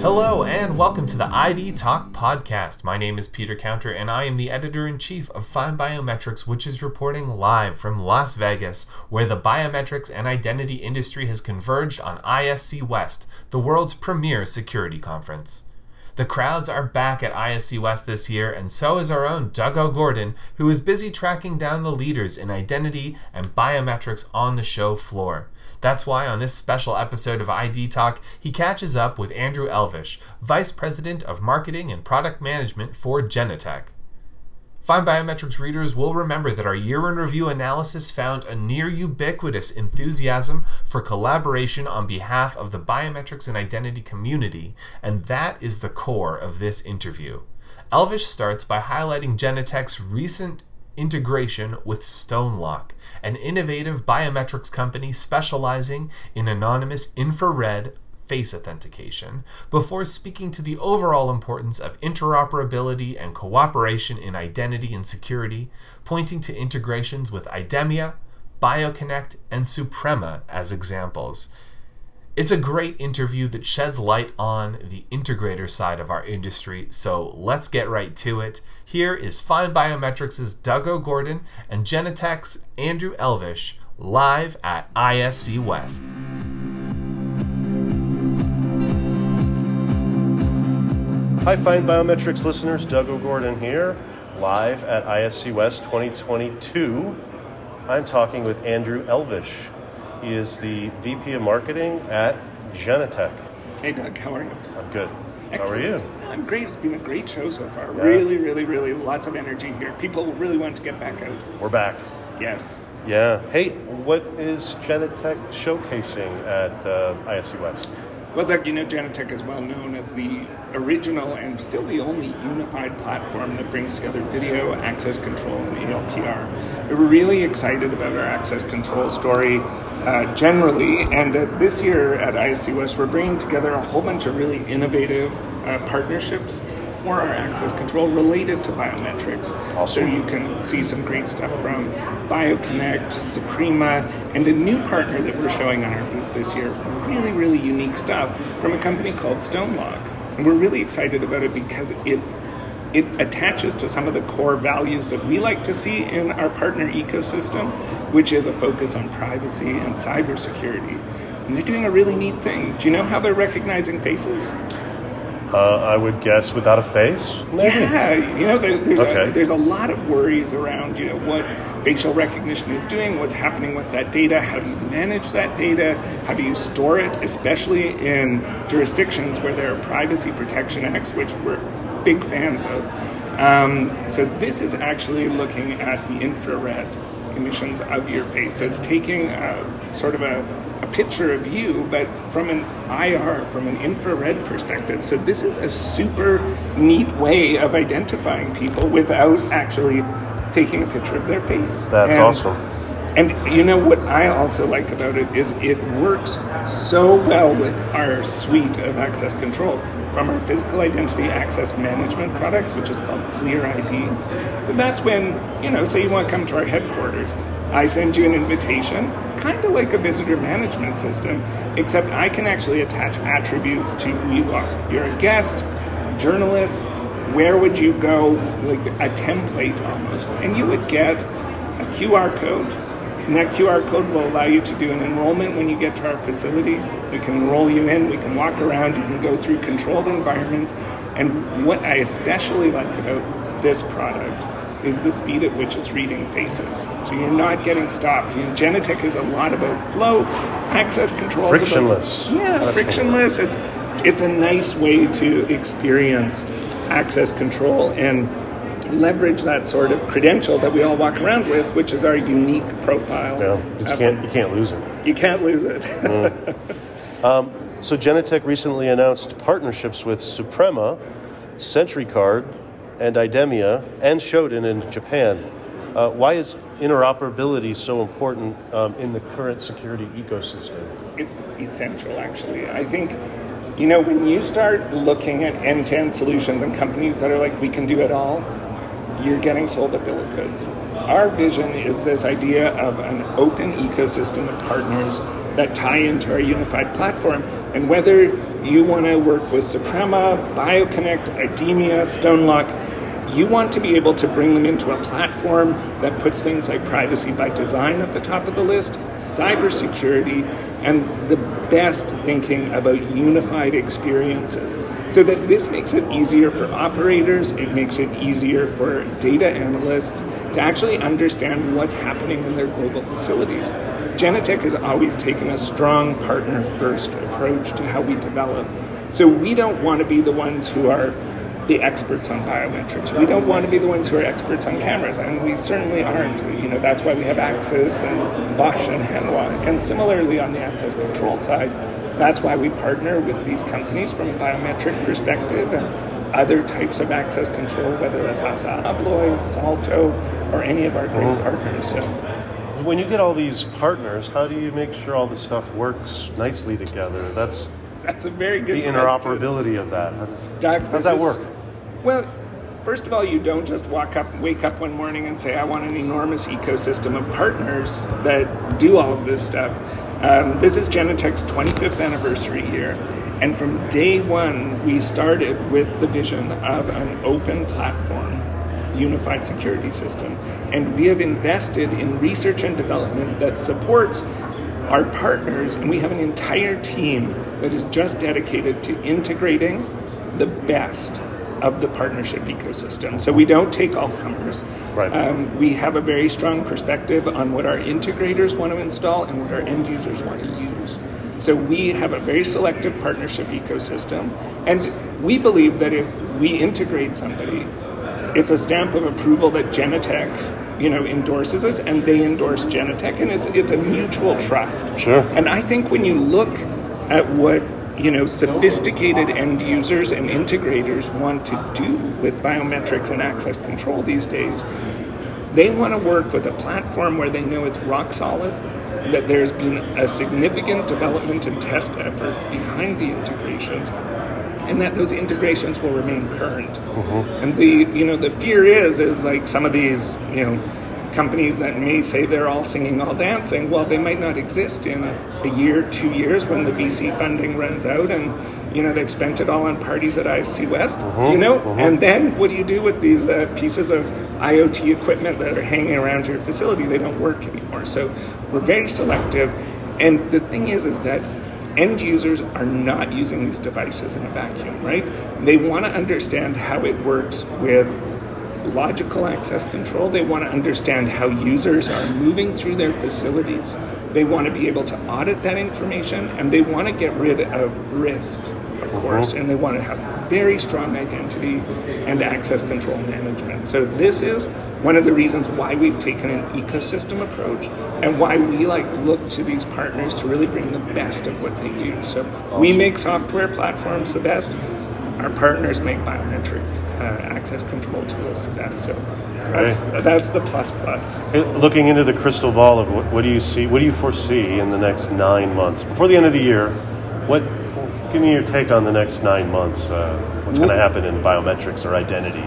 Hello, and welcome to the ID Talk podcast. My name is Peter Counter, and I am the editor in chief of FindBiometrics, which is reporting live from Las Vegas, where the biometrics and identity industry has converged on ISC West, the world's premier security conference. The crowds are back at ISC West this year, and so is our own Doug O'Gorden, who is busy tracking down the leaders in identity and biometrics on the show floor. That's why on this special episode of ID Talk, he catches up with Andrew Elvish, Vice President of Marketing and Product Management for Genetec. FindBiometrics readers will remember that our year in review analysis found a near ubiquitous enthusiasm for collaboration on behalf of the biometrics and identity community, and that is the core of this interview. Elvish starts by highlighting Genetec's recent integration with StoneLock, an innovative biometrics company specializing in anonymous infrared face authentication, before speaking to the overall importance of interoperability and cooperation in identity and security, pointing to integrations with IDEMIA, BioConnect, and Suprema as examples. It's a great interview that sheds light on the integrator side of our industry, so let's get right to it. Here is FindBiometrics' Doug O'Gorden and Genetec's Andrew Elvish live at ISC West. Hi, FindBiometrics listeners. Doug O'Gorden here, live at ISC West 2022. I'm talking with Andrew Elvish. He is the VP of Marketing at Genetec. Hey, Doug, how are you? I'm good. Excellent. How are you? I'm great. It's been a great show so far. Yeah. Really, really, really lots of energy here. People really want to get back out. We're back. Yes. Yeah. Hey, what is Genetec showcasing at uh, ISC West? Well, Doug, you know Genetec is well known as the original and still the only unified platform that brings together video, access control, and ALPR. We're really excited about our access control story uh, generally, and uh, this year at ISC West, we're bringing together a whole bunch of really innovative uh, partnerships for our access control related to biometrics. So you can see some great stuff from BioConnect, Suprema, and a new partner that we're showing on our booth this year. Really, really unique stuff from a company called StoneLock. And we're really excited about it because it it attaches to some of the core values that we like to see in our partner ecosystem, which is a focus on privacy and cybersecurity. And they're doing a really neat thing. Do you know how they're recognizing faces? Uh, I would guess without a face, maybe? Yeah, you know, there, there's Okay. a, there's a lot of worries around, you know, what facial recognition is doing, what's happening with that data, how do you manage that data, how do you store it, especially in jurisdictions where there are privacy protection acts, which we're big fans of. Um, so this is actually looking at the infrared emissions of your face. So it's taking uh, sort of a, a picture of you, but from an IR, from an infrared perspective. So this is a super neat way of identifying people without actually taking a picture of their face. That's And- awesome. and you know what I also like about it is it works so well with our suite of access control from our physical identity access management product, which is called ClearID. So that's when, you know, say you want to come to our headquarters. I send you an invitation, kind of like a visitor management system, except I can actually attach attributes to who you are. You're a guest, journalist, where would you go, like a template almost, and you would get a QR code. And that QR code will allow you to do an enrollment when you get to our facility. We can enroll you in, we can walk around, you can go through controlled environments. And what I especially like about this product is the speed at which it's reading faces. So you're not getting stopped. You know, Genetec is a lot about flow, access control. Frictionless. Yeah, That's frictionless. It's it's a nice way to experience access control and leverage that sort of credential that we all walk around with, which is our unique profile. Yeah, you can't, you can't lose it. you can't lose it. Mm. Um, so Genetec recently announced partnerships with Suprema, CenturyCard, and IDEMIA, and Shodan in Japan. Uh, why is interoperability so important um, in the current security ecosystem? it's essential actually i think you know when you start looking at end-to-end solutions and companies that are like we can do it all you're getting sold a bill of goods our vision is this idea of an open ecosystem of partners that tie into our unified platform. And whether you want to work with Suprema, BioConnect, IDEMIA, StoneLock, you want to be able to bring them into a platform that puts things like privacy by design at the top of the list, cybersecurity, and the best thinking about unified experiences. So that this makes it easier for operators, it makes it easier for data analysts to actually understand what's happening in their global facilities. Genetec has always taken a strong partner first approach to how we develop. So we don't want to be the ones who are the experts on biometrics. We don't want to be the ones who are experts on cameras, and we certainly aren't. You know, that's why we have Axis and Bosch and Hanwha. And similarly on the access control side, that's why we partner with these companies from a biometric perspective and other types of access control, whether that's Assa Abloy, Salto, or any of our great mm-hmm. partners. So. When you get all these partners, how do you make sure all the stuff works nicely together? That's that's a very good. The interoperability of that. How does, Doug, how does that work? Well, first of all, you don't just walk up, wake up one morning and say, I want an enormous ecosystem of partners that do all of this stuff. Um, this is Genetec's 25th anniversary year. And from day one, we started with the vision of an open platform, unified security system. And we have invested in research and development that supports our partners. And we have an entire team that is just dedicated to integrating the best of the partnership ecosystem. So we don't take all comers. Right. Um, we have a very strong perspective on what our integrators want to install and what our end users want to use. So we have a very selective partnership ecosystem, and we believe that if we integrate somebody, it's a stamp of approval that Genetec, you know, endorses us, and they endorse Genetec, and it's it's a mutual trust. Sure. And I think when you look at what you know, sophisticated end users and integrators want to do with biometrics and access control these days. They want to work with a platform where they know it's rock solid, that there's been a significant development and test effort behind the integrations, and that those integrations will remain current. Mm-hmm. And the you know the fear is is like some of these you know companies that may say they're all singing, all dancing, well, they might not exist in a year, two years when the VC funding runs out and you know they've spent it all on parties at ISC West. Uh-huh, you know, uh-huh. and then what do you do with these uh, pieces of IoT equipment that are hanging around your facility? They don't work anymore. So we're very selective, and the thing is, is that end users are not using these devices in a vacuum, right? They want to understand how it works with logical access control. They want to understand how users are moving through their facilities. They want to be able to audit that information and they want to get rid of risk, of uh-huh. course, and they want to have very strong identity and access control management. So this is one of the reasons why we've taken an ecosystem approach and why we like look to these partners to really bring the best of what they do. So awesome. we make software platforms the best. Our partners make biometric access control tools best. So that's right. that's the plus plus. Looking into the crystal ball of what, what, do you see? What do you foresee in the next nine months before the end of the year? What? Give me your take on the next nine months. Uh, what's going to happen in biometrics or identity?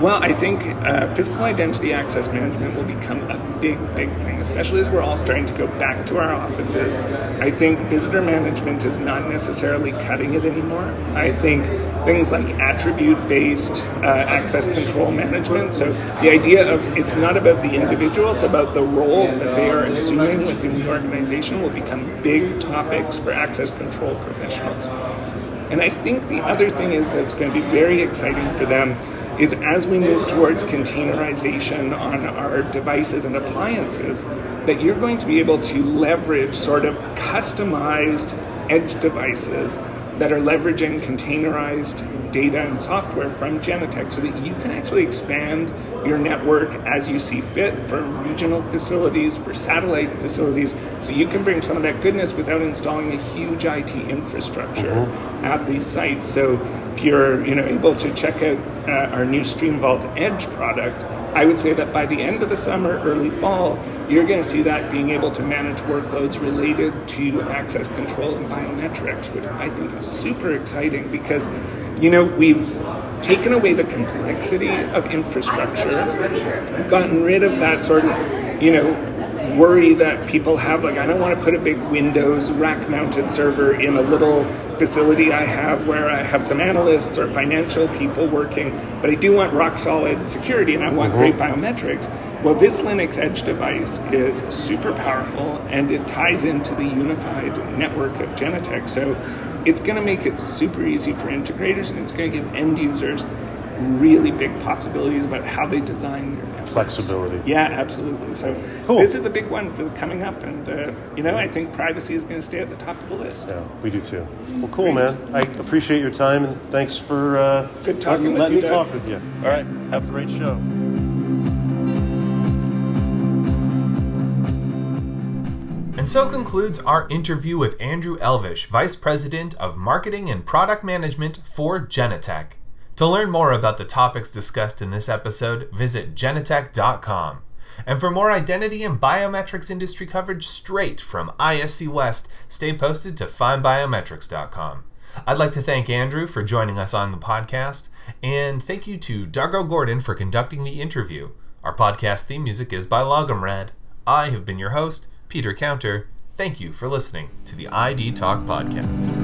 Well, I think uh, physical identity access management will become a big, big thing, especially as we're all starting to go back to our offices. I think visitor management is not necessarily cutting it anymore. I think things like attribute based uh, access control management. So the idea of it's not about the individual, it's about the roles that they are assuming within the organization will become big topics for access control professionals. And I think the other thing is that's going to be very exciting for them is as we move towards containerization on our devices and appliances, that you're going to be able to leverage sort of customized edge devices that are leveraging containerized data and software from Genetec so that you can actually expand your network as you see fit for regional facilities, for satellite facilities, so you can bring some of that goodness without installing a huge IT infrastructure mm-hmm. at these sites. So if you're you know able to check out uh, our new StreamVault Edge product, I would say that by the end of the summer, early fall, you're going to see that being able to manage workloads related to access control and biometrics, which I think is super exciting because, you know, we've taken away the complexity of infrastructure, gotten rid of that sort of, you know, worry that people have. Like, I don't want to put a big Windows rack mounted server in a little facility I have where I have some analysts or financial people working, but I do want rock solid security and I want mm-hmm. great biometrics. Well, this Linux Edge device is super powerful and it ties into the unified network of Genetec. So it's going to make it super easy for integrators and it's going to give end users really big possibilities about how they design their. Flexibility. Yeah, absolutely. So Cool. this is a big one for coming up, and uh, you know I think privacy is going to stay at the top of the list. Yeah, we do too. Well, cool, man. I appreciate your time and thanks for uh, Good talking letting, letting with you, me Doug. talk with you. All right, have a great show. And so concludes our interview with Andrew Elvish, Vice President of Marketing and Product Management for Genetec. To learn more about the topics discussed in this episode, visit genetec.com. And for more identity and biometrics industry coverage straight from ISC West, stay posted to findbiometrics.com. I'd like to thank Andrew for joining us on the podcast, and thank you to Doug O'Gorden for conducting the interview. Our podcast theme music is by Logomrad. I have been your host, Peter Counter. Thank you for listening to the ID Talk Podcast.